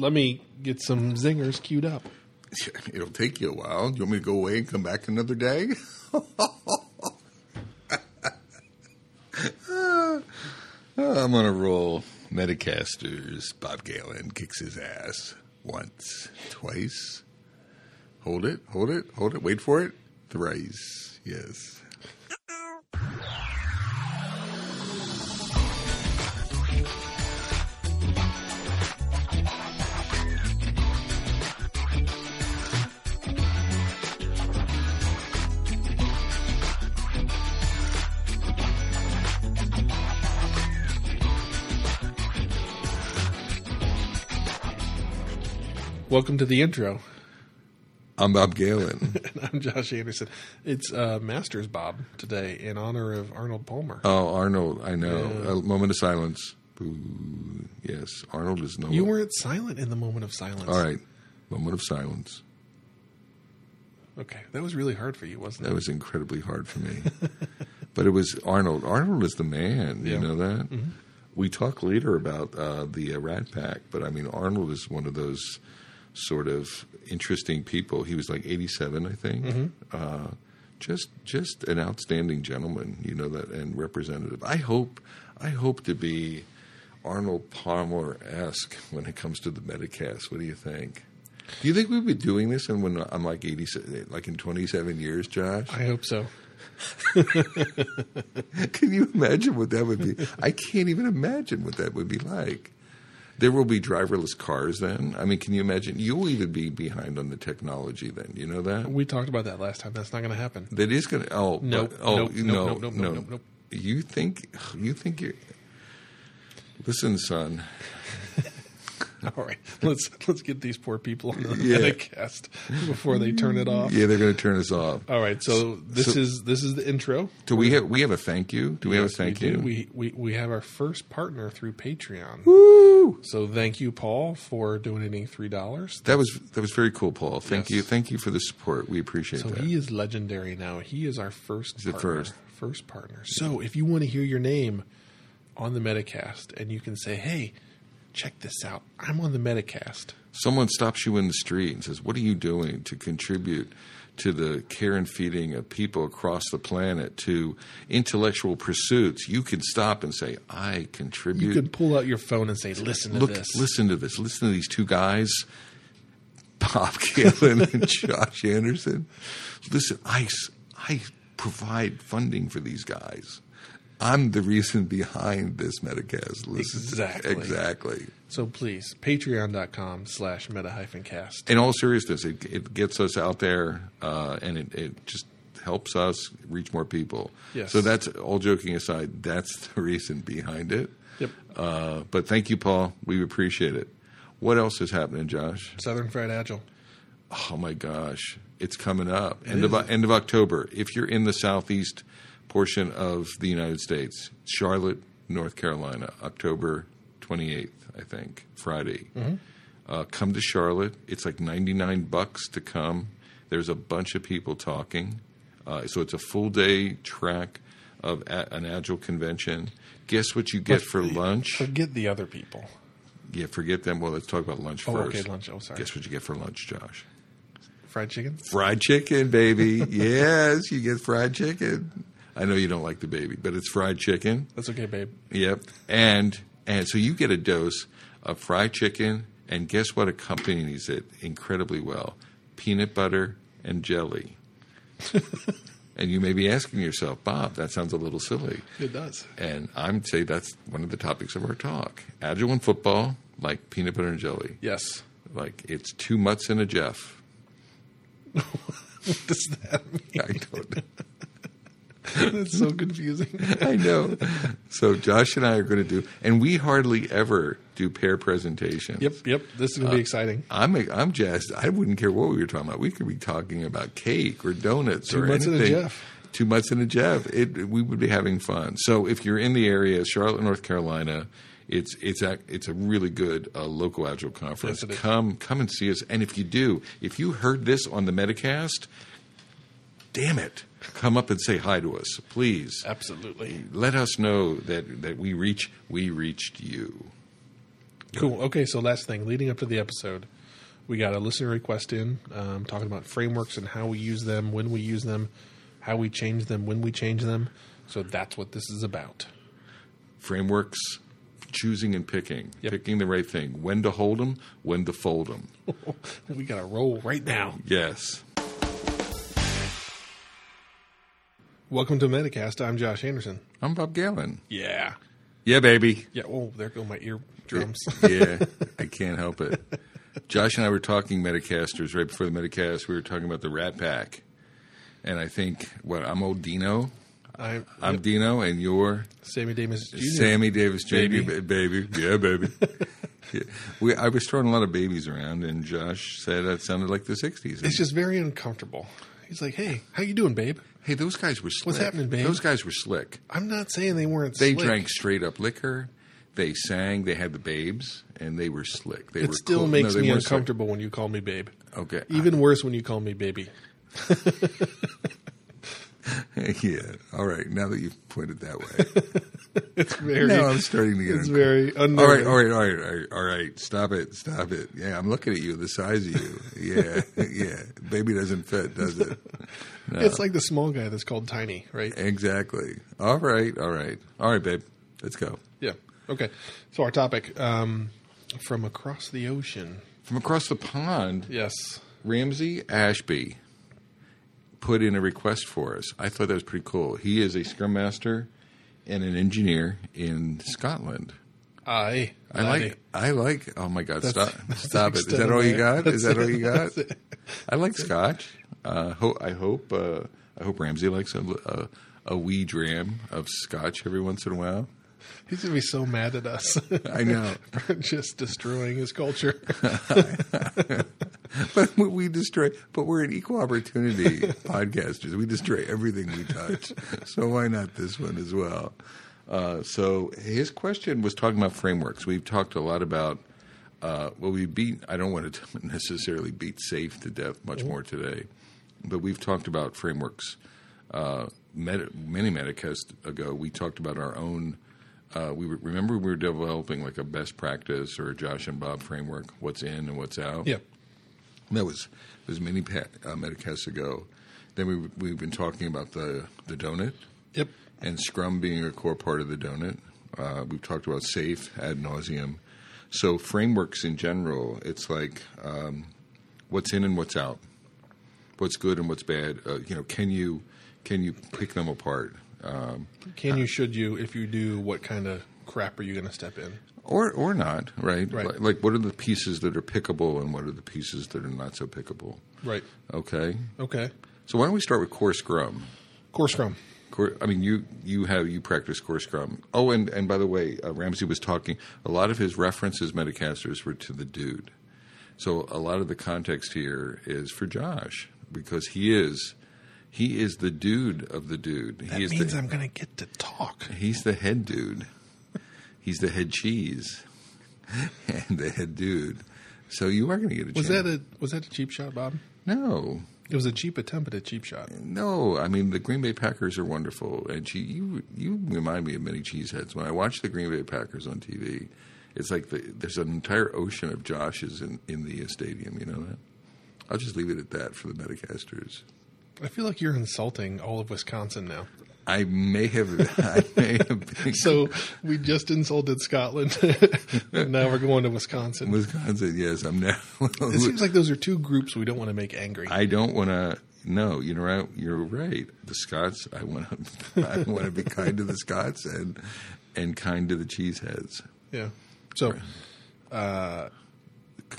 let me get some zingers queued up. It'll take you a while. You want me to go away and come back another day? Ah, I'm on a roll. Metacasters. Bob Galen kicks his ass once, twice. Hold it, hold it, hold it. Wait for it. Thrice. Yes. Welcome to the intro. I'm Bob Galen. And I'm Josh Anderson. It's uh, Masters Bob today in honor of Arnold Palmer. oh, Arnold. I know. A moment of silence. Boo. Yes, Arnold is no. you weren't silent in the moment of silence. All right. Moment of silence. Okay, that was really hard for you, wasn't it? That was incredibly hard for me. but it was Arnold. Arnold is the man. You know that? We talk later about uh, the uh, Rat Pack, but I mean, Arnold is one of those sort of interesting people. He was like 87, I think. Uh, just, just an outstanding gentleman, you know that, and representative. I hope, I hope to be Arnold Palmer esque when it comes to the Metacast. What do you think? Do you think we'll be doing this and when I'm like 80, like in 27 years, Josh? I hope so. Can you imagine what that would be? I can't even imagine what that would be like. There will be driverless cars then. I mean, can you imagine? You'll even be behind on the technology then. You know that? We talked about that last time. That's not going to happen. That is going to. Oh, Nope, but- oh, nope, no, nope, no, nope, nope, nope, nope, nope. You think? You think you're? Listen, son. All right, let's let's get these poor people on the Yeah. Metacast before they turn it off. Yeah, they're going to turn us off. All right, so this So- is this is the intro. Do we have we have a thank you? Do we have a thank we you? We, we we have our first partner through Patreon. Woo! So thank you, Paul, for donating three dollars. That was that was very cool, Paul. Thank Yes. you, thank you for the support. We appreciate So that. he is legendary now. He is our first the partner. first. First partner. So if you want to hear your name on the Metacast and you can say, Hey, check this out. I'm on the Metacast. someone stops you in the street and says, "What are you doing to contribute to the care and feeding of people across the planet to intellectual pursuits?" You can stop and say, "I contribute. You contribute." could pull out your phone and say, Listen to Look, this. listen to this. Listen to these two guys, Bob Galen and Josh Anderson. Listen, I, I provide funding for these guys. I'm the reason behind this Metacast. Listen, Exactly. exactly. So please, patreon.com slash meta hyphen cast. in all seriousness, it, it gets us out there, uh, and it, it just helps us reach more people. Yes. So that's all joking aside. That's the reason behind it. Yep. Uh, but thank you, Paul. We appreciate it. What else is happening, Josh? Southern Fried Agile. Oh my gosh, it's coming up end of end of October. If you're in the southeast portion of the United States, Charlotte, North Carolina, October 28th, I think, Friday. Uh, come to Charlotte. It's like 99 bucks to come. There's a bunch of people talking. Uh, so it's a full day track of a- an agile convention. Guess what you get for lunch? Forget the other people. Yeah, forget them. Well, let's talk about lunch Oh, first. okay, lunch. Oh, sorry. Guess what you get for lunch, Josh? Fried chicken? Fried chicken, baby. yes, you get fried chicken. I know you don't like the baby, but it's fried chicken. That's okay, babe. Yep. And and so you get a dose of fried chicken, and guess what accompanies it incredibly well? Peanut butter and jelly. and you may be asking yourself, Bob, that sounds a little silly. It does. And I'm say that's one of the topics of our talk. Agile in football, like peanut butter and jelly. Yes. Like it's two mutts and a Jeff. What does that mean? I don't know. That's so confusing. I know. So Josh and I are going to do, and we hardly ever do pair presentations. Yep, yep. This is going to be exciting. I'm I'm jazzed. I wouldn't care what we were talking about. We could be talking about cake or donuts Two or anything. Jeff. Two mutts in a Jeff. It, we would be having fun. So if you're in the area, Charlotte, North Carolina, it's it's a, it's a really good uh, local agile conference. Yes. Come come and see us. And if you do, if you heard this on the Metacast, damn it, come up and say hi to us, please. Absolutely. Let us know that that we reach we reached you. Cool. Okay, so last thing, leading up to the episode, we got a listener request in um, talking about frameworks and how we use them, when we use them, how we change them, when we change them. So that's what this is about. Frameworks, choosing and picking, Yep. picking the right thing, when to hold them, when to fold them. we got to roll right now. Yes. Welcome to Metacast. I'm Josh Anderson. I'm Bob Galen. Yeah. Yeah, baby. Yeah. Oh, there go my eardrums. yeah, I can't help it. Josh and I were talking Metacasters right before the Metacast. We were talking about the Rat Pack, and I think what I'm old Dino. I'm, I'm yep, Dino, and you're Sammy Davis Jr. Sammy Davis Jr. Baby. baby, yeah, baby. yeah. We, I was throwing a lot of babies around, and Josh said that sounded like the '60s. It's just very uncomfortable. He's like, "Hey, how you doing, babe?" Hey, those guys were slick. What's happening, babe? Those guys were slick. I'm not saying they weren't. Slick. They slick. drank straight up liquor. They sang. They had the babes, and they were slick. They It were still cool. makes No, me weren't slick. uncomfortable when you call me babe. Okay, Even worse when you call me baby. yeah. All right. Now that you've pointed that way, It's very. now I'm starting to get. it's very All right, all right, all right, all right, all right. Stop it, stop it. Yeah, I'm looking at you, the size of you. Yeah, yeah. Baby doesn't fit, does it? No. It's like the small guy that's called tiny, right? exactly. All right, all right, all right, babe. Let's go. Yeah. Okay. So our topic um, from across the ocean. From across the pond, Yes. Ramsey Ashby put in a request for us. I thought that was pretty cool. He is a scrum master and an engineer in Scotland. I. I like. I like. Oh my God! That's- stop! that's Stop it! Is that all you got? Is that all you got? I like Scotch. Uh, ho- I hope. Uh, I hope Ramsey likes a, a, a wee dram of Scotch every once in a while. He's gonna be so mad at us. I know, just destroying his culture. but we- destroy. But we're an equal opportunity podcasters. We destroy everything we touch. So why not this one as well? Uh, so his question was talking about frameworks. We've talked a lot about. Uh, well, we beat. I don't want to necessarily beat safe to death much more today, but we've talked about frameworks. Uh, meta, many metacasts ago, we talked about our own. Uh, we were, remember we were developing like a best practice or a Josh and Bob framework. What's in and what's out. yep. That was was many pa- uh, metacasts ago. Then we we've been talking about the the donut Yep. and Scrum being a core part of the donut. Uh, we've talked about safe ad nauseum. So frameworks in general, it's like um, what's in and what's out, what's good and what's bad. Uh, you know, can you can you pick them apart? Um, Can you, should you, if you do, what kind of crap are you going to step in? Or or not, right? Right. Like, like what are the pieces that are pickable and what are the pieces that are not so pickable? Right. Okay. Okay. So why don't we start with core Scrum? Core Scrum. Core, I mean, you you have you practice core Scrum. Oh, and and by the way, uh, Ramsey was talking. A lot of his references, Metacasters, were to the dude. So a lot of the context here is for Josh because he is he is the dude of the dude. That he is means the, I'm going to get to talk. he's the head dude. He's the head cheese and the head dude. So you are going to get a Was chance. that a was that a cheap shot, Bob? no? It was a cheap attempt at a cheap shot. No, I mean the Green Bay Packers are wonderful, and she, you you remind me of many cheeseheads. When I watch the Green Bay Packers on TV, it's like the, there's an entire ocean of Joshes in in the stadium. You know that. I'll just leave it at that for the Metacasters. I feel like you're insulting all of Wisconsin now. I may have I may have been So we just insulted Scotland. and now we're going to Wisconsin. Wisconsin. Yes, I'm now. It seems like those are two groups we don't want to make angry. I don't want to. No, you know right. You're right. The Scots. I want to. I want to be kind to the Scots and and kind to the cheeseheads. yeah. So Uh,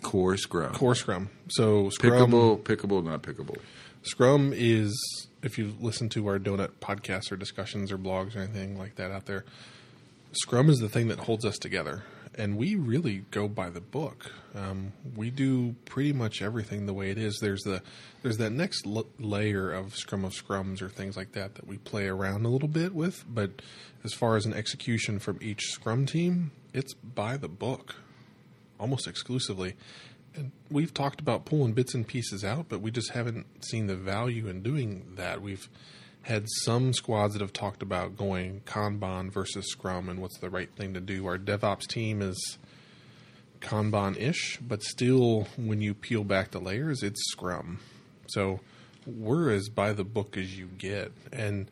Core Scrum. core Scrum. So Scrum Pickable, pickable, not pickable. Scrum is, if you listen to our donut podcasts or discussions or blogs or anything like that out there, Scrum is the thing that holds us together. And we really go by the book. Um, we do pretty much everything the way it is. There's the there's that next l- layer of Scrum of Scrums or things like that that we play around a little bit with. But as far as an execution from each Scrum team, it's by the book almost exclusively. We've talked about pulling bits and pieces out, but we just haven't seen the value in doing that. We've had some squads that have talked about going Kanban versus Scrum and what's the right thing to do. Our DevOps team is Kanban ish, but still, when you peel back the layers, it's Scrum. So we're as by the book as you get. And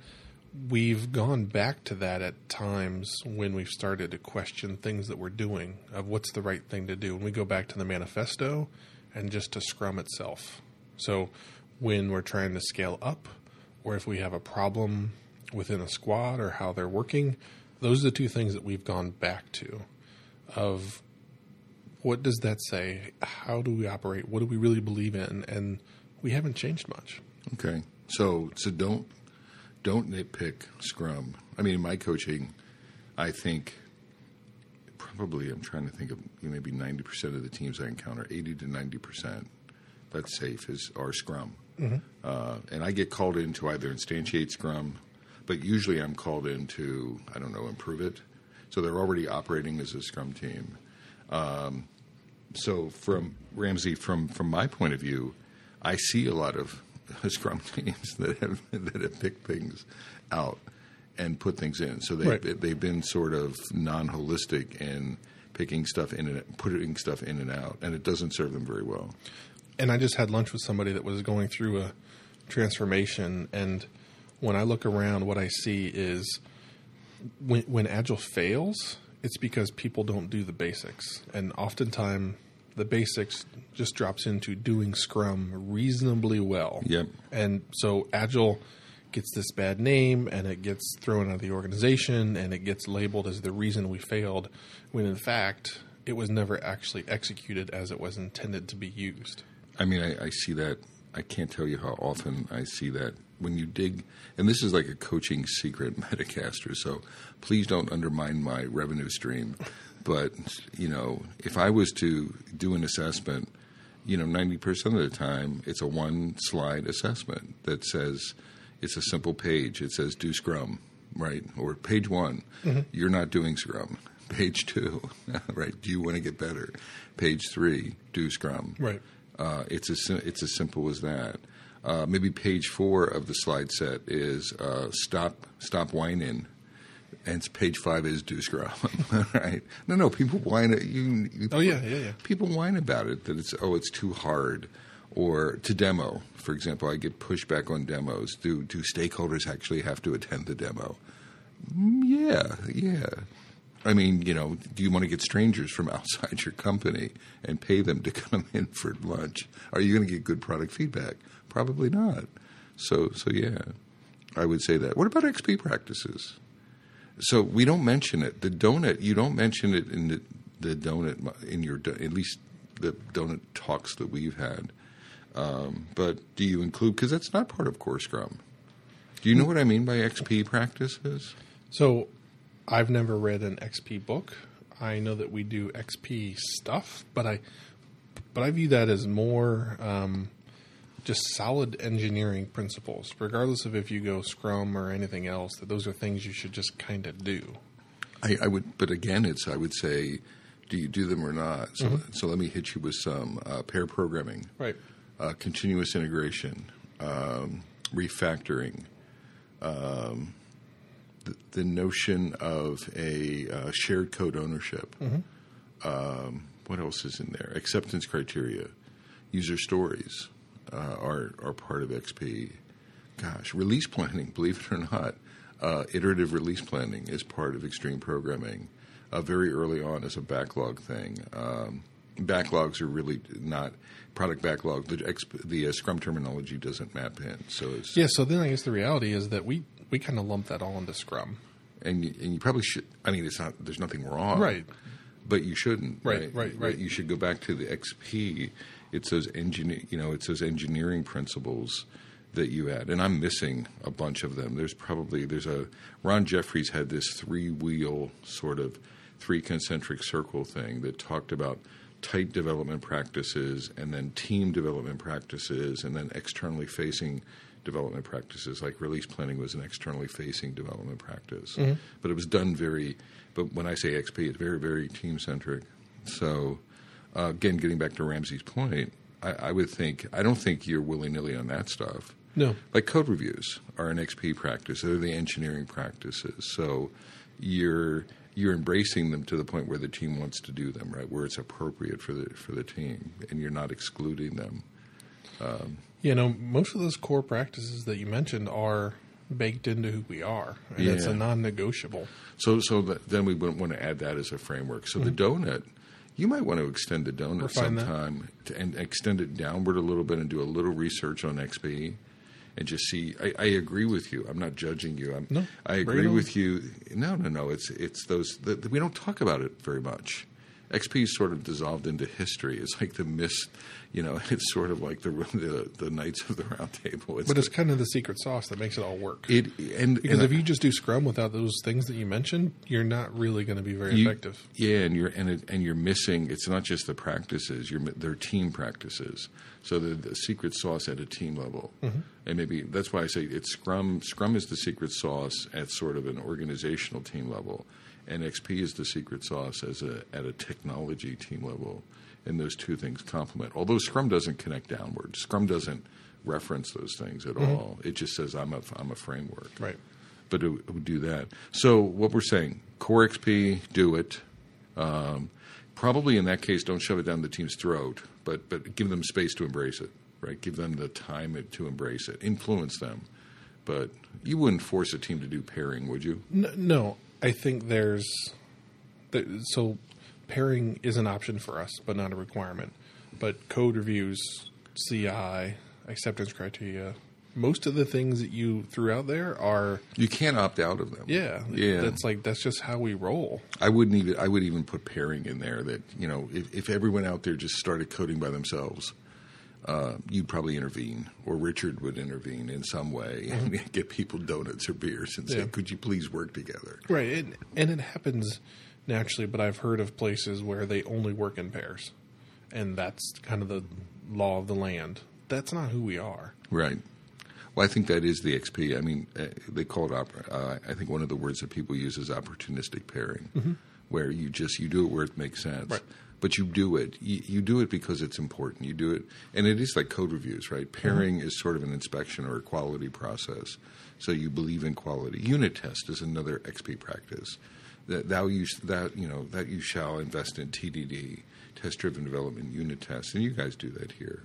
we've gone back to that at times when we've started to question things that we're doing of what's the right thing to do. And we go back to the manifesto and just to Scrum itself. So when we're trying to scale up, or if we have a problem within a squad or how they're working, those are the two things that we've gone back to of what does that say? How do we operate? What do we really believe in? And we haven't changed much. Okay. So so don't don't nitpick Scrum. I mean, in my coaching, I think probably I'm trying to think of maybe 90% of the teams I encounter, 80 to 90%, that's safe, is our Scrum. Mm-hmm. Uh, and I get called in to either instantiate Scrum, but usually I'm called in to, I don't know, improve it. So they're already operating as a Scrum team. Um, so from Ramsey, from from my point of view, I see a lot of Scrum teams that have that have picked things out and put things in. So they Right. they've been sort of non holistic in picking stuff in and putting stuff in and out, and it doesn't serve them very well. and I just had lunch with somebody that was going through a transformation, and when I look around, what I see is when, when Agile fails, it's because people don't do the basics, and oftentimes the basics just drops into doing Scrum reasonably well. Yep. And so Agile gets this bad name, and it gets thrown out of the organization, and it gets labeled as the reason we failed, when in fact it was never actually executed as it was intended to be used. I mean, I, I see that. I can't tell you how often I see that when you dig, and this is like a coaching secret, Metacaster. So please don't undermine my revenue stream. But you know, if I was to do an assessment, you know, ninety percent of the time, it's a one-slide assessment that says it's a simple page. It says do Scrum, right? Or page one, you're not doing Scrum. Page two, right? Do you want to get better? Page three, do Scrum. Right. Uh, it's as it's as simple as that. Uh, maybe page four of the slide set is uh, stop stop whining, and page five is do scrum. right? No, no. People whine. You, you, Oh, yeah, yeah, yeah. People whine about it that it's oh it's too hard, or to demo. For example, I get pushback on demos. Do do stakeholders actually have to attend the demo? Mm, Yeah, yeah. I mean, you know, do you want to get strangers from outside your company and pay them to come in for lunch? Are you going to get good product feedback? Probably not. So, so yeah, I would say that. What about XP practices? So we don't mention it. The donut, you don't mention it in the, the donut in your at least the donut talks that we've had. Um, but do you include because that's not part of Core Scrum? Do you know what I mean by XP practices? So I've never read an XP book. I know that we do XP stuff, but I but I view that as more um, just solid engineering principles, regardless of if you go Scrum or anything else. That those are things you should just kind of do. I, I would, but again, it's I would say, do you do them or not? So, Mm-hmm. so let me hit you with some uh, pair programming, Right. uh, continuous integration, um, refactoring, um, the, the notion of a uh, shared code ownership. Um, what else is in there? Acceptance criteria, user stories uh, are are part of XP. Gosh, release planning, believe it or not, uh, iterative release planning is part of extreme programming. Uh, very early on as a backlog thing. Um, backlogs are really not product backlog. The, exp, the uh, Scrum terminology doesn't map in, so it's Yeah. So then I guess the reality is that we we kind of lump that all into Scrum. and you, and you probably should. I mean, it's not. There's nothing wrong, Right. But you shouldn't. Right, right, right. You should go back to the XP. It's those engineer. You know, it's those engineering principles that you add, and I'm missing a bunch of them. There's probably there's a Ron Jeffries had this three wheel sort of three concentric circle thing that talked about tight development practices and then team development practices and then externally facing development practices like release planning was an externally facing development practice mm-hmm. but it was done very but when i say xp it's very very team centric so uh, again getting back to ramsey's point I, I would think i don't think you're willy-nilly on that stuff No. like code reviews are an XP practice. They're the engineering practices. So you're you're embracing them to the point where the team wants to do them, right? Where it's appropriate for the for the team, and you're not excluding them. You know, most of those core practices that you mentioned are baked into who we are, and it's a non-negotiable. So, so that, then we want to add that as a framework. So the donut, you might want to extend the donut Refine sometime to, and extend it downward a little bit and do a little research on XP and just see. I, I agree with you. I'm not judging you. I'm, No, I agree with you. No, no, no. It's it's those that we don't talk about it very much. XP is sort of dissolved into history. It's like the mist, you know. It's sort of like the the, the Knights of the Round Table. It's But it's kind of the secret sauce that makes it all work. it and because and if you just do Scrum without those things that you mentioned, you're not really going to be very You- effective. Yeah, and you're and it, and you're missing. It's not just the practices. You're they're team practices. So the, the secret sauce at a team level, Mm-hmm. and maybe that's why I say it's Scrum. Scrum is the secret sauce at sort of an organizational team level, and XP is the secret sauce as a at a technology team level. And those two things complement. Although Scrum doesn't connect downward, Scrum doesn't reference those things at all. It just says I'm a I'm a framework Right. but it would do that. So what we're saying, core XP, do it. Um, probably in that case, don't shove it down the team's throat, but but give them space to embrace it. Right, give them the time to embrace it, influence them. But you wouldn't force a team to do pairing, would you? No I think there's th- so pairing is an option for us, but not a requirement. But code reviews, CI, acceptance criteria, most of the things that you threw out there are You can't opt out of them. yeah, yeah. That's like that's just how we roll. I wouldn't even. I would even put pairing in there. That you know, if, if everyone out there just started coding by themselves, uh, you'd probably intervene, or Richard would intervene in some way and get people donuts or beers and say, Mm-hmm. Yeah. "Could you please work together?" Right, and, and it happens naturally, but I've heard of places where they only work in pairs, and that's kind of the law of the land. That's not who we are. Right. Well, I think that is the XP. I mean, uh, they call it. Op- uh, I think one of the words that people use is opportunistic pairing, where you just you do it where it makes sense. Mm-hmm. Right. But you do it. You, you do it because it's important. You do it, and it is like code reviews, right? Pairing is sort of an inspection or a quality process. So you believe in quality. Unit test is another XP practice. That thou you that you know that you shall invest in TDD, test driven development unit tests, and you guys do that here.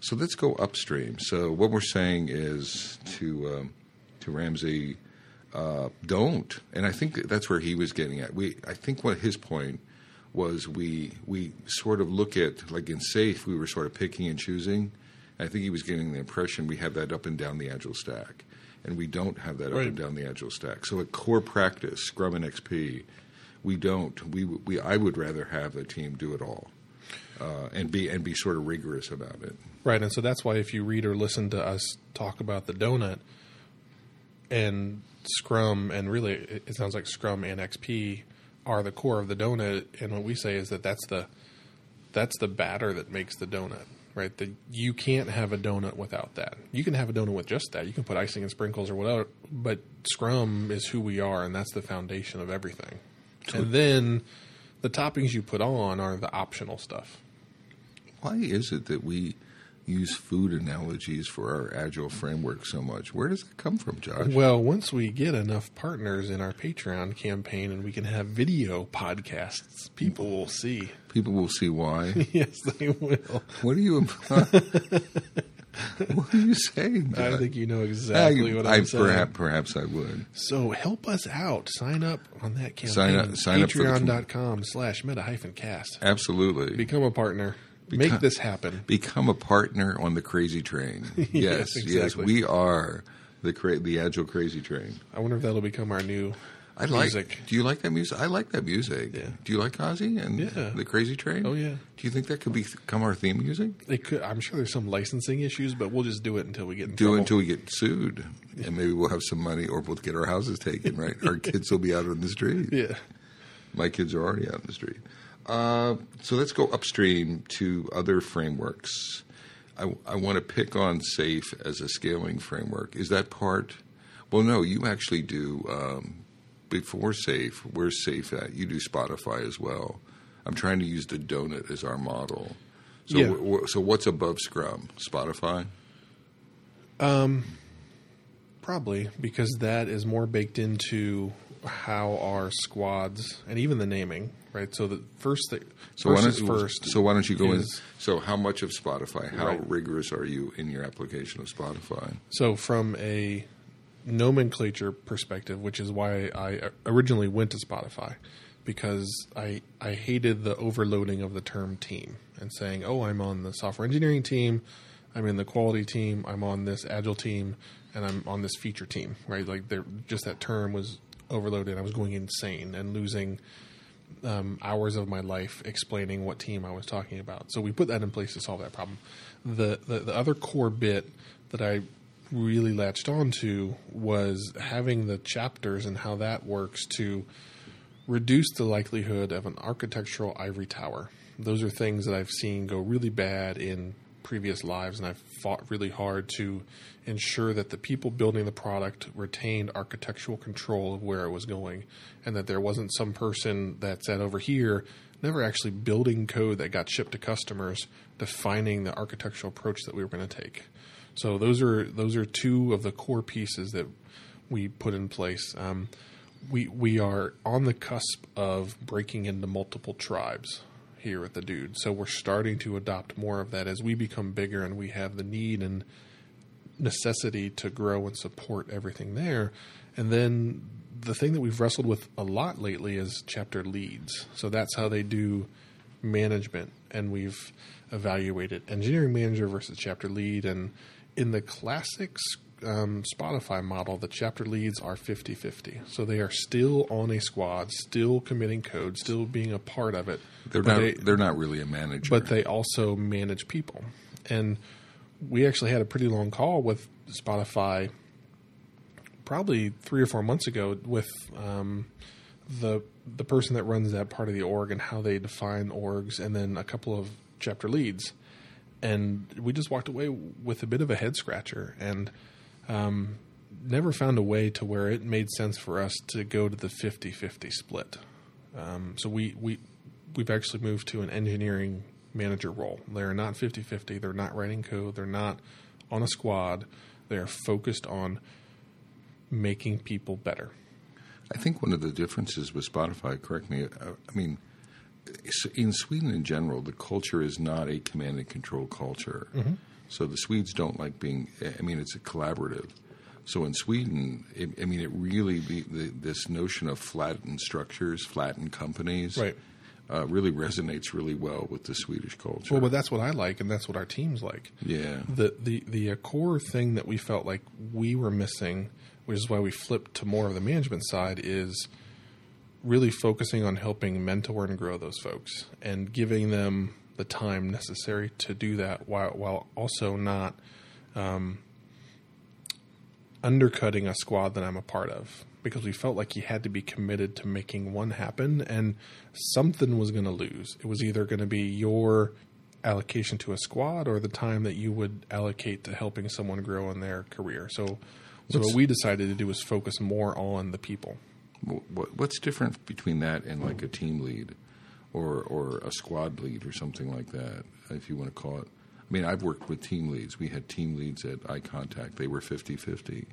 So let's go upstream. So what we're saying is to um, to Ramsey, uh, don't. And I think that's where he was getting at. We I think what his point was we we sort of look at like in safe we were sort of picking and choosing. I think he was getting the impression we have that up and down the agile stack, and we don't have that up and down the agile stack. So at core practice, Scrum and XP, we don't. We we I would rather have the team do it all. Uh, and be and be sort of rigorous about it. Right, and so that's why if you read or listen to us talk about the donut and Scrum, and really it sounds like Scrum and XP are the core of the donut, and what we say is that that's the that's the batter that makes the donut. Right, that you can't have a donut without that. You can have a donut with just that. You can put icing and sprinkles or whatever, but Scrum is who we are, and that's the foundation of everything. and then the toppings you put on are the optional stuff. Why is it that we use food analogies for our agile framework so much? Where does it come from, Josh? Well, once we get enough partners in our Patreon campaign and we can have video podcasts, people will see. People will see why. yes, they will. what are you what are you saying? I think you know exactly I, what I- I'm saying. perhaps, perhaps I would. So help us out. Sign up on that campaign. Sign up- sign up for the com- Patreon.com slash meta hyphen cast. Absolutely. Become a partner. Become- Make this happen. Become a partner on the crazy train. Yes, Yes, yes, we are the cra- the agile crazy train. I wonder if that'll become our new I like. music. Do you like that music? I like that music. Yeah. Do you like Ozzy and Yeah. the Crazy Train? Oh, yeah. Do you think that could become our theme music? It could, I'm sure there's some licensing issues, but we'll just do it until we get in Do trouble. it until we get sued, and maybe we'll have some money, or we'll get our houses taken. Right? Our kids will be out on the street. yeah. My kids are already out in the street. Uh, so let's go upstream to other frameworks. I, I want to pick on SAFE as a scaling framework. Is that part? Well, no, you actually do. Um, before SAFE, where's SAFE at? You do Spotify as well. I'm trying to use the donut as our model. So, Yeah. w- w- so what's above Scrum? Spotify. Um, Probably because that is more baked into how our squads and even the naming, right? So the first thing, So why don't, first. so why don't you go in? So how much of Spotify? How Right. rigorous are you in your application of Spotify? So, from a nomenclature perspective, which is why I originally went to Spotify, because I I hated the overloading of the term team and saying, "Oh, I'm on the software engineering team, I'm in the quality team, I'm on this agile team, and I'm on this feature team." Right? Like, there just that term was overloaded. I was going insane and losing um, hours of my life explaining what team I was talking about. So we put that in place to solve that problem. The the, the other core bit that I really latched onto was having the chapters and how that works to reduce the likelihood of an architectural ivory tower. Those are things that I've seen go really bad in previous lives, and I've fought really hard to ensure that the people building the product retained architectural control of where it was going, and that there wasn't some person that sat over here never actually building code that got shipped to customers defining the architectural approach that we were going to take. So those are those are two of the core pieces that we put in place. Um, we we are on the cusp of breaking into multiple tribes here at the Dude. So we're starting to adopt more of that as we become bigger and we have the need and necessity to grow and support everything there. And then the thing that we've wrestled with a lot lately is chapter leads. So that's how they do management. And we've evaluated engineering manager versus chapter lead. And in the classics um, Spotify model, the chapter leads are 50 50. So they are still on a squad, still committing code, still being a part of it. They're not. they- They, are not really a manager. but they also manage people. And we actually had a pretty long call with Spotify probably three or four months ago with um, the the person that runs that part of the org and how they define orgs, and then a couple of chapter leads. And we just walked away with a bit of a head scratcher and um, never found a way to where it made sense for us to go to the 50 50 split. Um, so we, we, we've actually moved to an engineering manager role. They're not 50 50, they're not writing code, they're not on a squad, they're focused on making people better. I think one of the differences with Spotify, correct me, uh, I mean, in Sweden in general, the culture is not a command and control culture. Mm-hmm. So the Swedes don't like being, I mean, it's a collaborative. So in Sweden, it, I mean, it really, the, the, this notion of flattened structures, flattened companies, Right. uh, really resonates really well with the Swedish culture. Well, but that's what I like, and that's what our team's like. yeah. The the the uh, core thing that we felt like we were missing, which is why we flipped to more of the management side, is really focusing on helping mentor and grow those folks and giving them the time necessary to do that, while while also not um, undercutting a squad that I'm a part of. Because we felt like you had to be committed to making one happen, and something was going to lose. It was either going to be your allocation to a squad or the time that you would allocate to helping someone grow in their career. So, so what we decided to do was focus more on the people. What's different between that and like a team lead or or a squad lead or something like that, if you want to call it? I mean, I've worked with team leads. We had team leads at iContact. They were 50 50.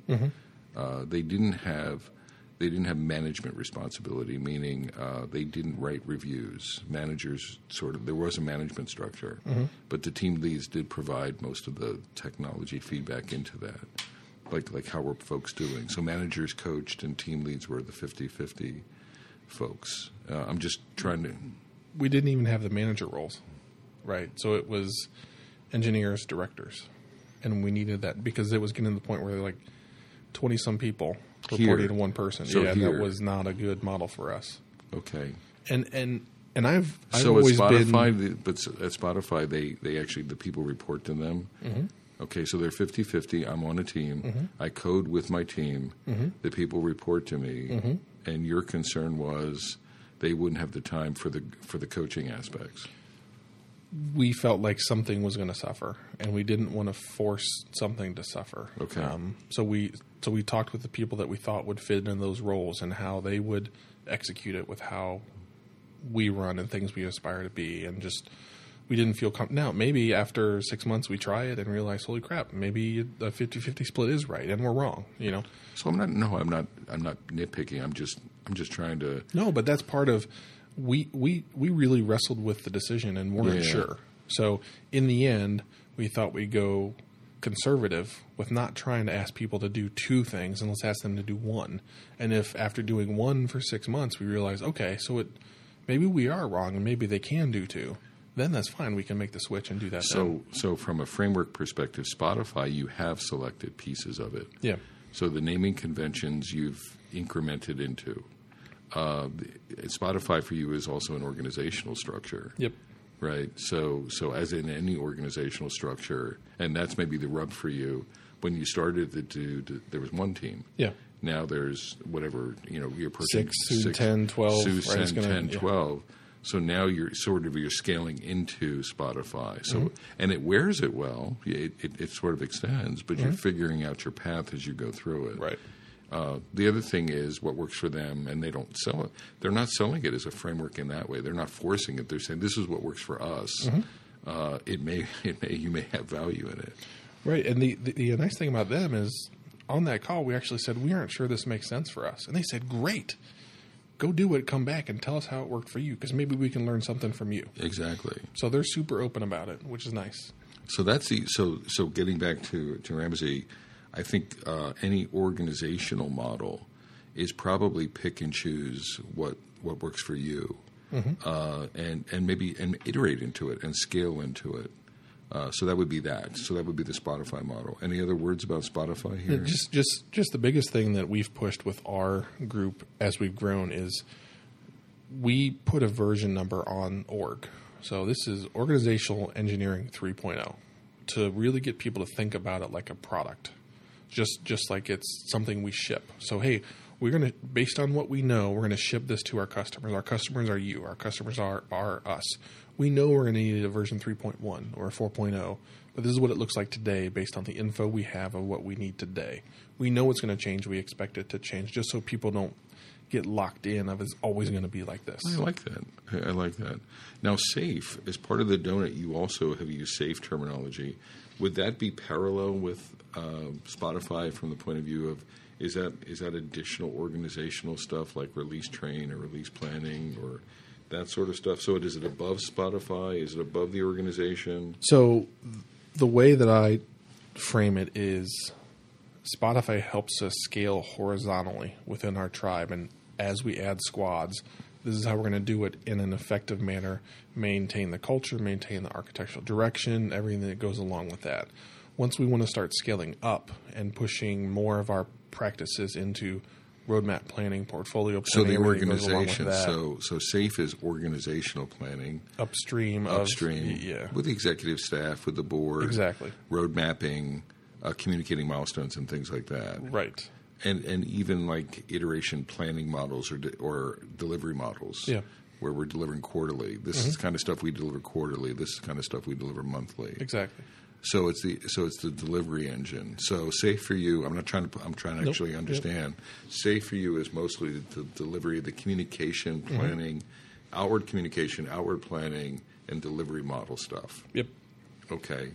Uh, they didn't have. They didn't have management responsibility, meaning uh, they didn't write reviews. Managers sort of there was a management structure, but the team leads did provide most of the technology feedback into that like like how were folks doing. So managers coached and team leads were the 50-50 folks. Uh, I'm just trying to. We didn't even have the manager roles, right? So it was engineers, directors, and we needed that because it was getting to the point where they're like twenty some people Here. reporting to one person. So yeah, here. that was not a good model for us. Okay. And and and I've I've so at always Spotify, been the, but at Spotify, they they actually the people report to them. Mm-hmm. Okay, so they're 50-50. I'm on a team. I code with my team. Mm-hmm. The people report to me, and your concern was they wouldn't have the time for the for the coaching aspects. we felt like something was going to suffer, and we didn't want to force something to suffer. Okay. Um, so we so we talked with the people that we thought would fit in those roles and how they would execute it with how we run and things we aspire to be, and just we didn't feel com- now maybe after six months we try it and realize holy crap maybe a 50-50 split is right and we're wrong you know So I'm not. No, I'm not. I'm not nitpicking. I'm just. I'm just trying to. no but that's part of we we we really wrestled with the decision and weren't Yeah. sure so in the end we thought we'd go conservative with not trying to ask people to do two things and let's ask them to do one and if after doing one for six months we realize okay so it maybe we are wrong and maybe they can do two then that's fine we can make the switch and do that then. So, so from a framework perspective, Spotify, you have selected pieces of it. yeah So the naming conventions you've incremented into. Uh, Spotify for you is also an organizational structure, yep right? So, so as in any organizational structure, and that's maybe the rub for you. When you started the dude, there was one team. yeah Now there's whatever you know. You're approaching Six, soon 10, 12, soon right, it's 10, gonna- 10, yeah. 12. So now you're sort of you're scaling into Spotify. So Mm-hmm. and it wears it well. It, it, it sort of extends, but you're Mm-hmm. figuring out your path as you go through it. right Uh, the other thing is what works for them, and they don't sell it. They're not selling it as a framework in that way. They're not forcing it. They're saying this is what works for us. Mm-hmm. Uh, it may, it may, you may have value in it. Right, and the, the the nice thing about them is on that call we actually said we aren't sure this makes sense for us, and they said great, go do it, come back and tell us how it worked for you because maybe we can learn something from you. Exactly. So they're super open about it, which is nice. So that's the so so getting back to to Ramsey, I think uh, any organizational model is probably pick and choose what what works for you, uh, and and maybe and iterate into it and scale into it. Uh, so that would be that. So that would be the Spotify model. Any other words about Spotify here? Just just just the biggest thing that we've pushed with our group as we've grown is we put a version number on org. So this is organizational engineering 3.0 to really get people to think about it like a product. Just just like it's something we ship. So hey, we're going to based on what we know, we're going to ship this to our customers. Our customers are you. Our customers are are us. We know we're going to need a version 3.1 or a 4.0, but this is what it looks like today based on the info we have of what we need today. We know it's going to change. We expect it to change just so people don't get locked in of it's always going to be like this. I like that. I I like that. Now, safe as part of the donut, you also have used safe terminology. Would that be parallel with uh, Spotify from the point of view of is that is that additional organizational stuff like release train or release planning or that sort of stuff? So, is it above Spotify? Is it above the organization? So the way that I frame it is Spotify helps us scale horizontally within our tribe and as we add squads, this is how we're going to do it in an effective manner, maintain the culture, maintain the architectural direction, everything that goes along with that. Once we want to start scaling up and pushing more of our practices into roadmap planning, portfolio planning. So the everything goes along with organization. So so safe is organizational planning upstream, of- upstream yeah, with the executive staff, with the board, exactly, road mapping, uh, communicating milestones, and things like that. right. And and even like iteration planning models or de- or delivery models. Yeah. Where we're delivering quarterly. This is mm-hmm. the kind of stuff we deliver quarterly. This is the kind of stuff we deliver monthly. Exactly. So it's the so it's the delivery engine. So safe for you. I'm not trying to. I'm trying to Nope. actually Yep. understand. Safe for you is mostly the, the delivery, the communication, mm-hmm. planning, outward communication, outward planning, and delivery model stuff. Yep. Okay.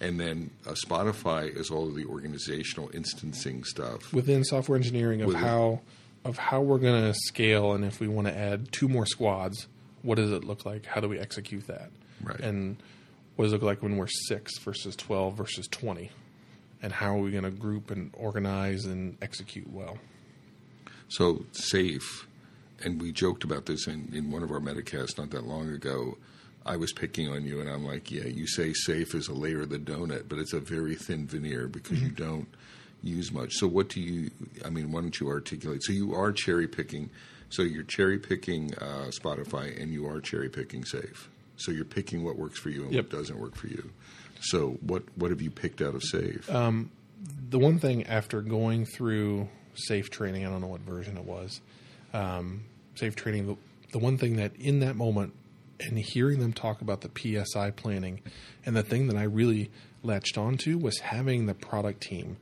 And then uh, Spotify is all of the organizational instancing stuff. within software engineering of Within- how of how we're going to scale and if we want to add two more squads what does it look like how do we execute that Right. and what does it look like when we're 6 versus 12 versus 20 and how are we going to group and organize and execute well So safe, and we joked about this in, in one of our metacasts not that long ago. I was picking on you, and I'm like, yeah, you say safe is a layer of the donut, but it's a very thin veneer because you don't use much. So what do you? I mean, why don't you articulate? So you are cherry picking. So you're cherry picking uh, Spotify, and you are cherry picking safe. So you're picking what works for you and Yep. what doesn't work for you. So what what have you picked out of safe? the one thing after going through safe training, I don't know what version it was, um, safe training, the, the one thing that in that moment and hearing them talk about the PSI planning, and the thing that I really latched onto was having the product team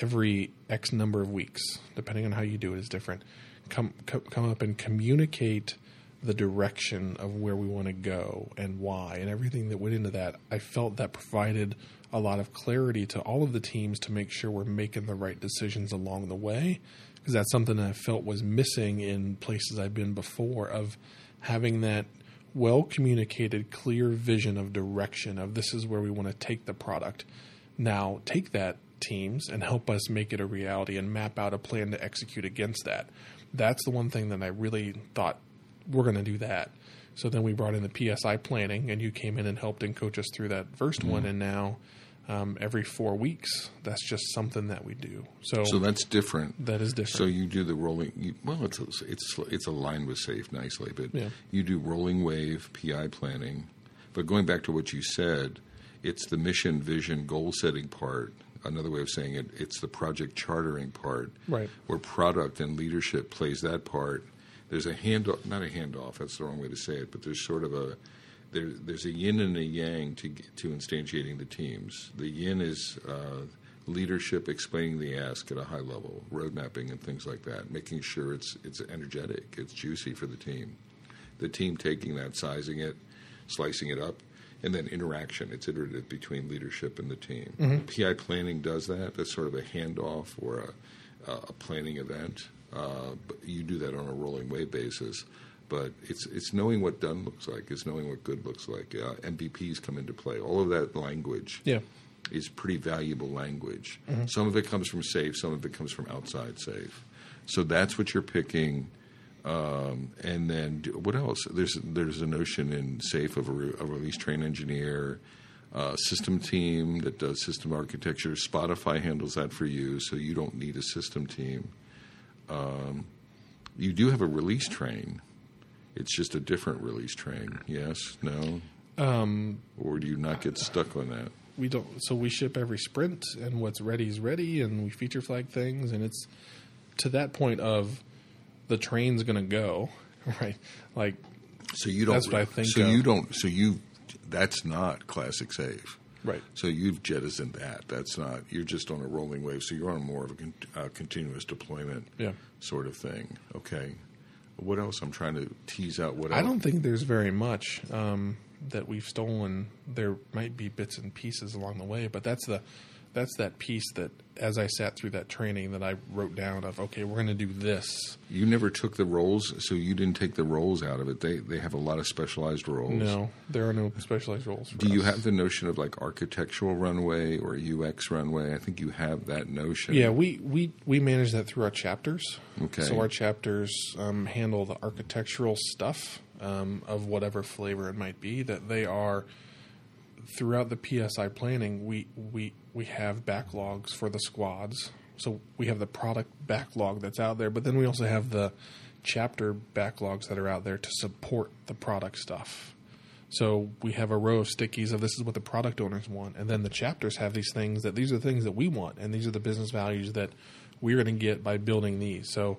every X number of weeks, depending on how you do it, is different. Come come, up and communicate the direction of where we want to go and why and everything that went into that, I felt that provided a lot of clarity to all of the teams to make sure we're making the right decisions along the way. Because that's something that I felt was missing in places I've been before of having that well communicated, clear vision of direction of this is where we want to take the product. Now, take that teams and help us make it a reality and map out a plan to execute against that. That's the one thing that I really thought we're going to do that. So then we brought in the PSI planning, and you came in and helped and coach us through that 1st one. Mm-hmm. And now, um, every four weeks, that's just something that we do. So, So that's different. that is different. So you do the rolling. You, well, it's it's it's aligned with safe nicely, but Yeah. you do rolling wave PI planning. But going back to what you said, it's the mission, vision, goal setting part. Another way of saying it, it's the project chartering part, Right. Where product and leadership plays that part. There's a handoff, not a handoff. That's the wrong way to say it, but there's sort of a there, there's a yin and a yang to to instantiating the teams. The yin is uh, leadership explaining the ask at a high level, road mapping and things like that, making sure it's it's energetic, it's juicy for the team. The team taking that, sizing it, slicing it up, and then interaction. It's iterative between leadership and the team. PI planning does that. That's sort of a handoff or a, a planning event. Uh, but you do that on a rolling wave basis. But it's it's knowing what done looks like. It's knowing what good looks like. Uh, MVPs come into play. All of that language yeah. is pretty valuable language. Mm-hmm. Some of it comes from safe, some of it comes from outside safe. So that's what you're picking. Um, and then what else? There's there's a notion in safe of a, re- a release train engineer, uh, system team that does system architecture. Spotify handles that for you, so you don't need a system team. Um, you do have a release train. It's just a different release train. Yes, no, Um, or do you not get stuck on that? we don't so we ship every sprint and what's ready is ready and we feature flag things and it's to that point of the train's going to go right like So you don't. That's what I think So of. you don't. So you. That's not classic safe. right So you've jettisoned that. That's not. You're just on a rolling wave. So you're on more of a con, uh, continuous deployment yeah sort of thing. Okay. What else? I'm trying to tease out. What i else. don't think there's very much um, that we've stolen there might be bits and pieces along the way but that's the that's that piece that as i sat through that training that i wrote down of okay we're going to do this You never took the roles, so you didn't take the roles out of it. They they have a lot of specialized roles. no there are no specialized roles Do you have the notion of like architectural runway or UX runway? I think you have that notion. Yeah, we, we, we manage that through our chapters. Okay. So our chapters um, handle the architectural stuff um, of whatever flavor it might be. That they are throughout the PSI planning. We we we have backlogs for the squads. So we have the product backlog that's out there, but then we also have the chapter backlogs that are out there to support the product stuff. So we have a row of stickies of this is what the product owners want, and then the chapters have these things that these are the things that we want, and these are the business values that we're going to get by building these. So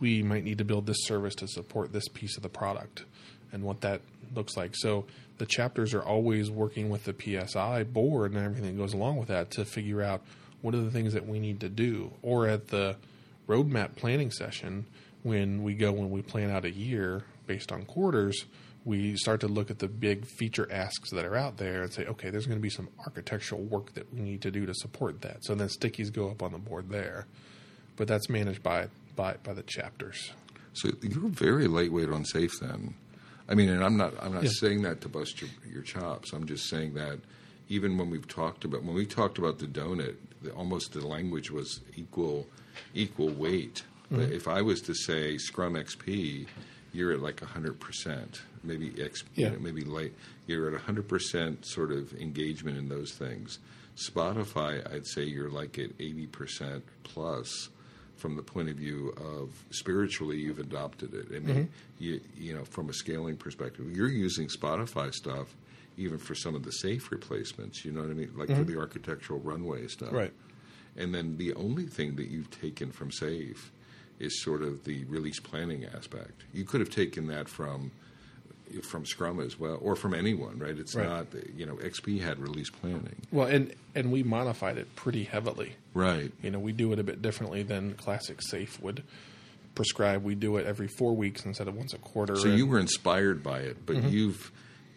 we might need to build this service to support this piece of the product, and what that looks like. So the chapters are always working with the PSI board and everything that goes along with that to figure out what are the things that we need to do, or at the roadmap planning session when we go when we plan out a year based on quarters we start to look at the big feature asks that are out there and say okay there's going to be some architectural work that we need to do to support that. So then stickies go up on the board there. But that's managed by by by the chapters. So you're very lightweight on safe then. I mean, and I'm not I'm not Yeah. saying that to bust your, your chops. I'm just saying that even when we've talked about when we talked about the donut, the, almost the language was equal equal weight. But mm-hmm. if I was to say Scrum XP, you're at like hundred percent, maybe X, you Yeah. know, maybe light. You're at hundred percent sort of engagement in those things. Spotify, I'd say you're like at eighty percent plus from the point of view of spiritually you've adopted it. I mean, mm-hmm. you you know, from a scaling perspective, you're using Spotify stuff even for some of the safe replacements. You know what I mean? Like for mm-hmm. the architectural runway stuff, Right. And then the only thing that you've taken from safe is sort of the release planning aspect. You could have taken that from from Scrum as well, or from anyone, right? It's Right. not you know XP had release planning, well and and we modified it pretty heavily right? you know we do it a bit differently than classic safe would prescribe. we do it every four weeks instead of once a quarter. So And- you were inspired by it, but Mm-hmm. you've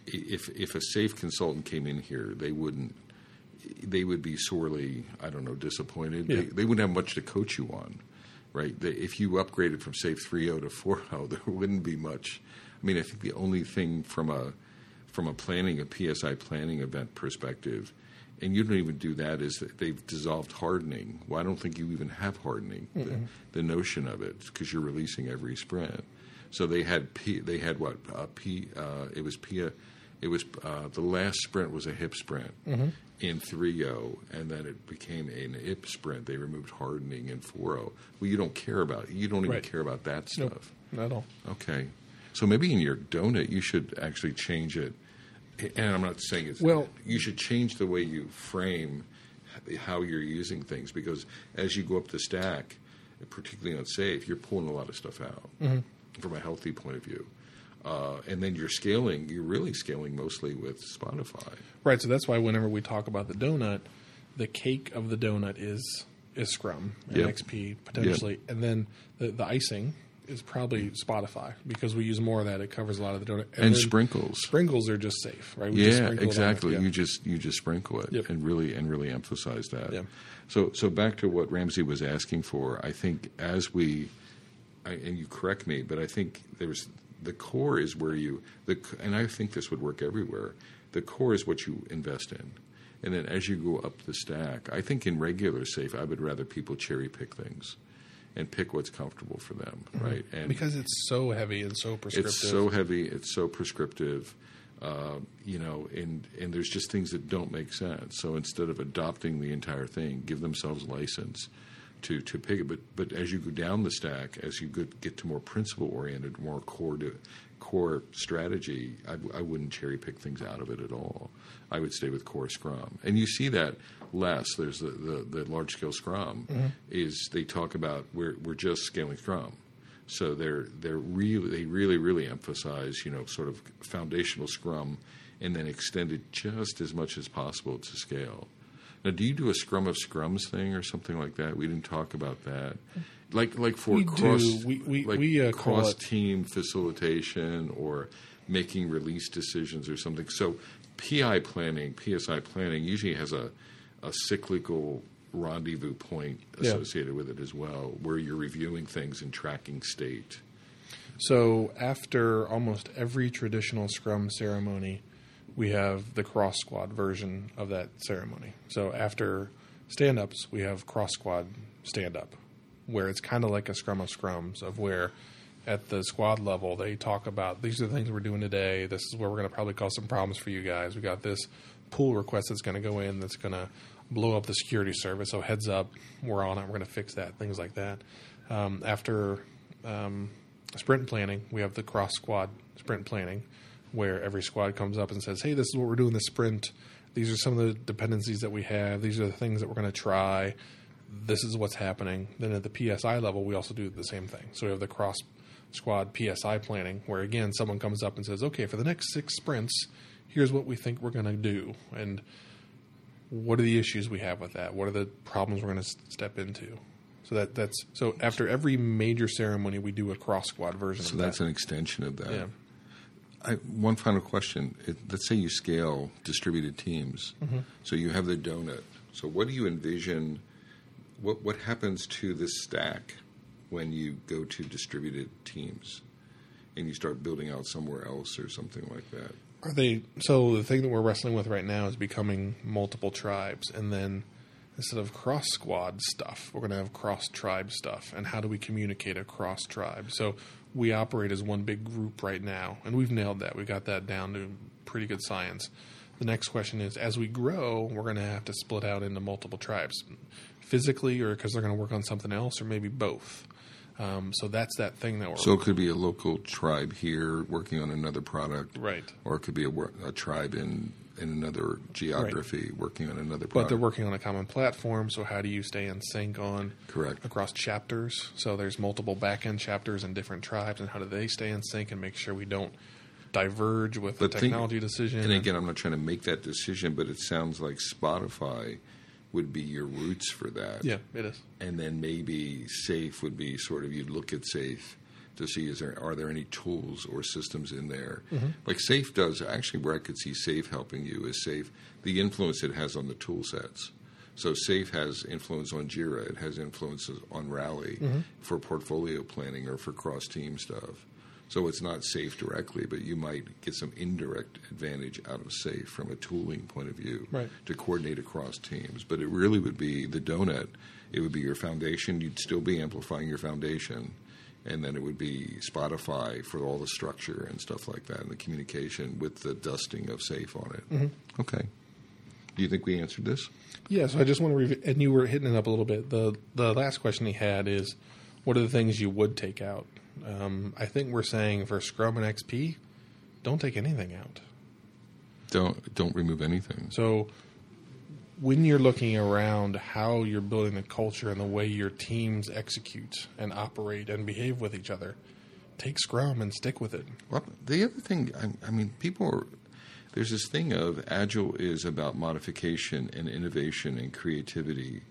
if if a safe consultant came in here, they wouldn't they would be sorely I don't know disappointed. Yeah. They, they wouldn't have much to coach you on, right? They, if you upgraded from Safe 3.0 to 4.0, there wouldn't be much. I mean, I think the only thing from a from a planning a PSI planning event perspective. And you don't even do that. Is that they've dissolved hardening? Well, I don't think you even have hardening. The, the notion of it, because you're releasing every sprint. So they had P. They had what? Uh, P. Uh, it was P. It was uh, the last sprint was a hip sprint in 3.0, and then it became an IP sprint. They removed hardening in 4.0. Well, you don't care about. You don't even Right. care about that Nope, stuff. not at all. Okay, so maybe in your donut you should actually change it. And I'm not saying it's Well- You should change the way you frame how you're using things because as you go up the stack, particularly on safe, you're pulling a lot of stuff out from a healthy point of view. Uh, and then you're scaling. You're really scaling mostly with Spotify. Right, so that's why whenever we talk about the donut, the cake of the donut is is Scrum and Yep. XP potentially, and then the, the icing is probably Spotify because we use more of that. It covers a lot of the donut And then sprinkles. Sprinkles are just safe, right? We just yeah, sprinkle it on it, exactly. yeah. You just you just sprinkle it Yep. and really and really emphasize that. Yeah. So so back to what Ramsey was asking for. I think as we, I, and you correct me, but I think there's the core is where you the and I think this would work everywhere. The core is what you invest in. And then as you go up the stack, I think in regular safe, I would rather people cherry pick things and pick what's comfortable for them, right? And because it's so heavy and so prescriptive. it's so heavy. It's so prescriptive. Uh, you know, and and there's just things that don't make sense. So instead of adopting the entire thing, give themselves license to to pick it. But but as you go down the stack, as you get, get to more principle oriented, more core to core strategy, I, I wouldn't cherry pick things out of it at all. I would stay with core Scrum, and you see that less. There's the the, the large scale Scrum mm-hmm. is they talk about we're we're just scaling Scrum. So they're they're really they really really emphasize you know sort of foundational Scrum, and then extend it just as much as possible to scale. Now, do you do a Scrum of Scrums thing or something like that? We didn't talk about that. Mm-hmm. Like like for We cross we, we, like we, uh, cross team facilitation or making release decisions or something. So PI planning, PSI planning usually has a a cyclical rendezvous point Yeah. associated with it as well, where you're reviewing things and tracking state. So after almost every traditional Scrum ceremony, we have the cross squad version of that ceremony. So after stand ups, we have cross squad stand up, where it's kind of like a Scrum of Scrums, of where at the squad level they talk about these are the things we're doing today. This is where we're going to probably cause some problems for you guys. We got this pull request that's going to go in that's going to blow up the security service. So heads up, we're on it. We're going to fix that. Things like that. Um, after um, sprint planning, we have the cross squad sprint planning, where every squad comes up and says, "Hey, this is what we're doing this sprint. These are some of the dependencies that we have. These are the things that we're going to try. This is what's happening." Then at the PSI level, we also do the same thing. So we have the cross squad PSI planning, where again, someone comes up and says, "Okay, for the next six sprints, here's what we think we're going to do," and what are the issues we have with that? What are the problems we're going to step into? So that that's so after every major ceremony, we do a cross squad version So that's that. an extension of that. yeah. I, one final question. It, let's say you scale distributed teams. Mm-hmm. So you have the donut. So what do you envision? What what happens to this stack when you go to distributed teams and you start building out somewhere else or something like that? Are they so the thing that we're wrestling with right now is becoming multiple tribes and then instead of cross squad stuff, we're going to have cross tribe stuff and how do we communicate across tribe? So we operate as one big group right now and we've nailed that. We got that down to pretty good science. The next question is as we grow, we're going to have to split out into multiple tribes physically or because they're going to work on something else or maybe both. Um, so that's that thing that we're So it could be a local tribe here working on another product, right. or it could be a, a tribe in in another geography working on another Product. But they're working on a common platform, so how do you stay in sync on Correct. across chapters? So there's multiple backend chapters in different tribes, and how do they stay in sync and make sure we don't diverge with But think- technology decision? And again, I'm not trying to make that decision, but it sounds like Spotify would be your roots for that. Yeah, it is. and then maybe safe would be sort of you'd look at safe to see is there are there any tools or systems in there? Mm-hmm. Like safe does actually where i could see safe helping you is safe the influence it has on the tool sets. So safe has influence on jira it has influences on rally mm-hmm. for portfolio planning or for cross team stuff so it's not safe directly but you might get some indirect advantage out of safe from a tooling point of view Right. to coordinate across teams. But it really would be the donut. It would be your foundation. You'd still be amplifying your foundation. And then it would be Spotify for all the structure and stuff like that and the communication with the dusting of safe on it. Mm-hmm. Okay. Do you think we answered this? Yes, I just want to review, and you were hitting it up a little bit. The the last question he had is, what are the things you would take out? Um, I think we're saying for Scrum and XP, don't take anything out. Don't don't remove anything. So when you're looking around how you're building the culture and the way your teams execute and operate and behave with each other, take Scrum and stick with it. Well, the other thing, I, I mean, people are. There's this thing of agile is about modification and innovation and creativity,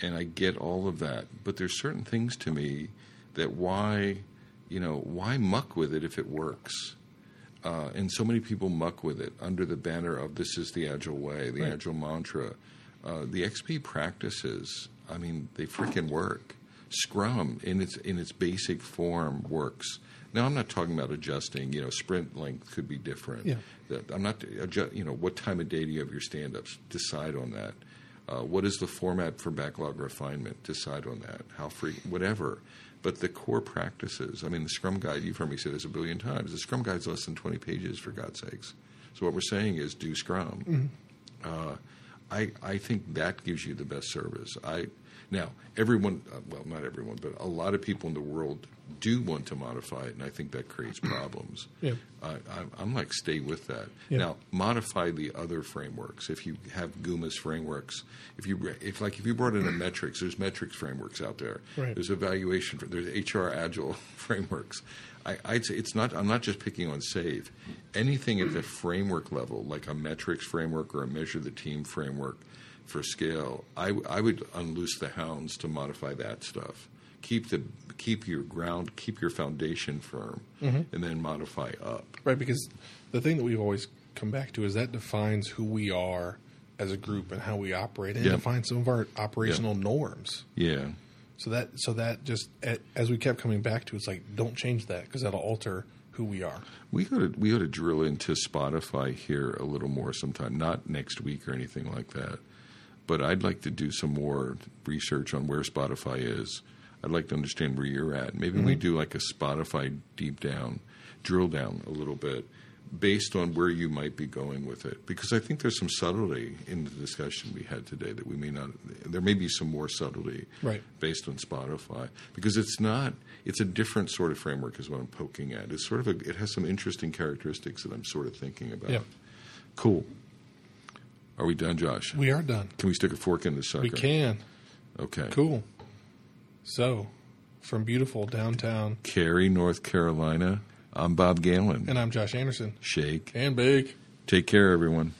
and I get all of that. But there's certain things to me that why, you know, why muck with it if it works? Uh, and so many people muck with it under the banner of this is the agile way, the Right. agile mantra. Uh, the XP practices, I mean, they freaking work. Scrum in its in its basic form works. Now I'm not talking about adjusting. You know, sprint length could be different. Yeah. That- I'm not adjust. You know, what time of day do you have your stand-ups? Decide on that. Uh, what is the format for backlog refinement? Decide on that. How free, whatever. But the core practices. I mean, the Scrum Guide. You've heard me say this a billion times. The Scrum Guide's less than 20 pages, for God's sakes. So what we're saying is do Scrum. Uh, I I think that gives you the best service. I now everyone, uh, well, not everyone, but a lot of people in the world do want to modify it, and I think that creates problems. Yeah. I, I, I'm like, stay with that. Yeah. Now, modify the other frameworks. If you have GUMA's frameworks, if you if like if you brought in a metrics, there's metrics frameworks out there. Right. There's evaluation. There's HR Agile frameworks. I, I'd say it's not. I'm not just picking on Safe. Anything at the framework level, like a metrics framework or a measure the team framework for scale, I, I would unloose the hounds to modify that stuff. Keep the keep your ground, keep your foundation firm, mm-hmm. and then modify up. Right, because the thing that we've always come back to is that defines who we are as a group and how we operate, and Yeah. defines some of our operational norms. Yeah. So that so that just as we kept coming back to, it's like don't change that because that'll alter who we are. We got to we got to drill into Spotify here a little more sometime. Not next week or anything like that, but I'd like to do some more research on where Spotify is. I'd like to understand where you're at. Maybe we mm-hmm. do like a Spotify deep down, drill down a little bit, based on where you might be going with it. Because I think there's some subtlety in the discussion we had today that we may not. There may be some more subtlety Right. based on Spotify because it's not. It's a different sort of framework, is what I'm poking at. It's sort of a. It has some interesting characteristics that I'm sort of thinking about. Yeah. Cool. Are we done, Josh? We are done. Can we stick a fork in the sucker? We can. Okay. Cool. So, from beautiful downtown, Cary, North Carolina. I'm Bob Galen. and I'm Josh Anderson. Shake. And bake. Take care, everyone.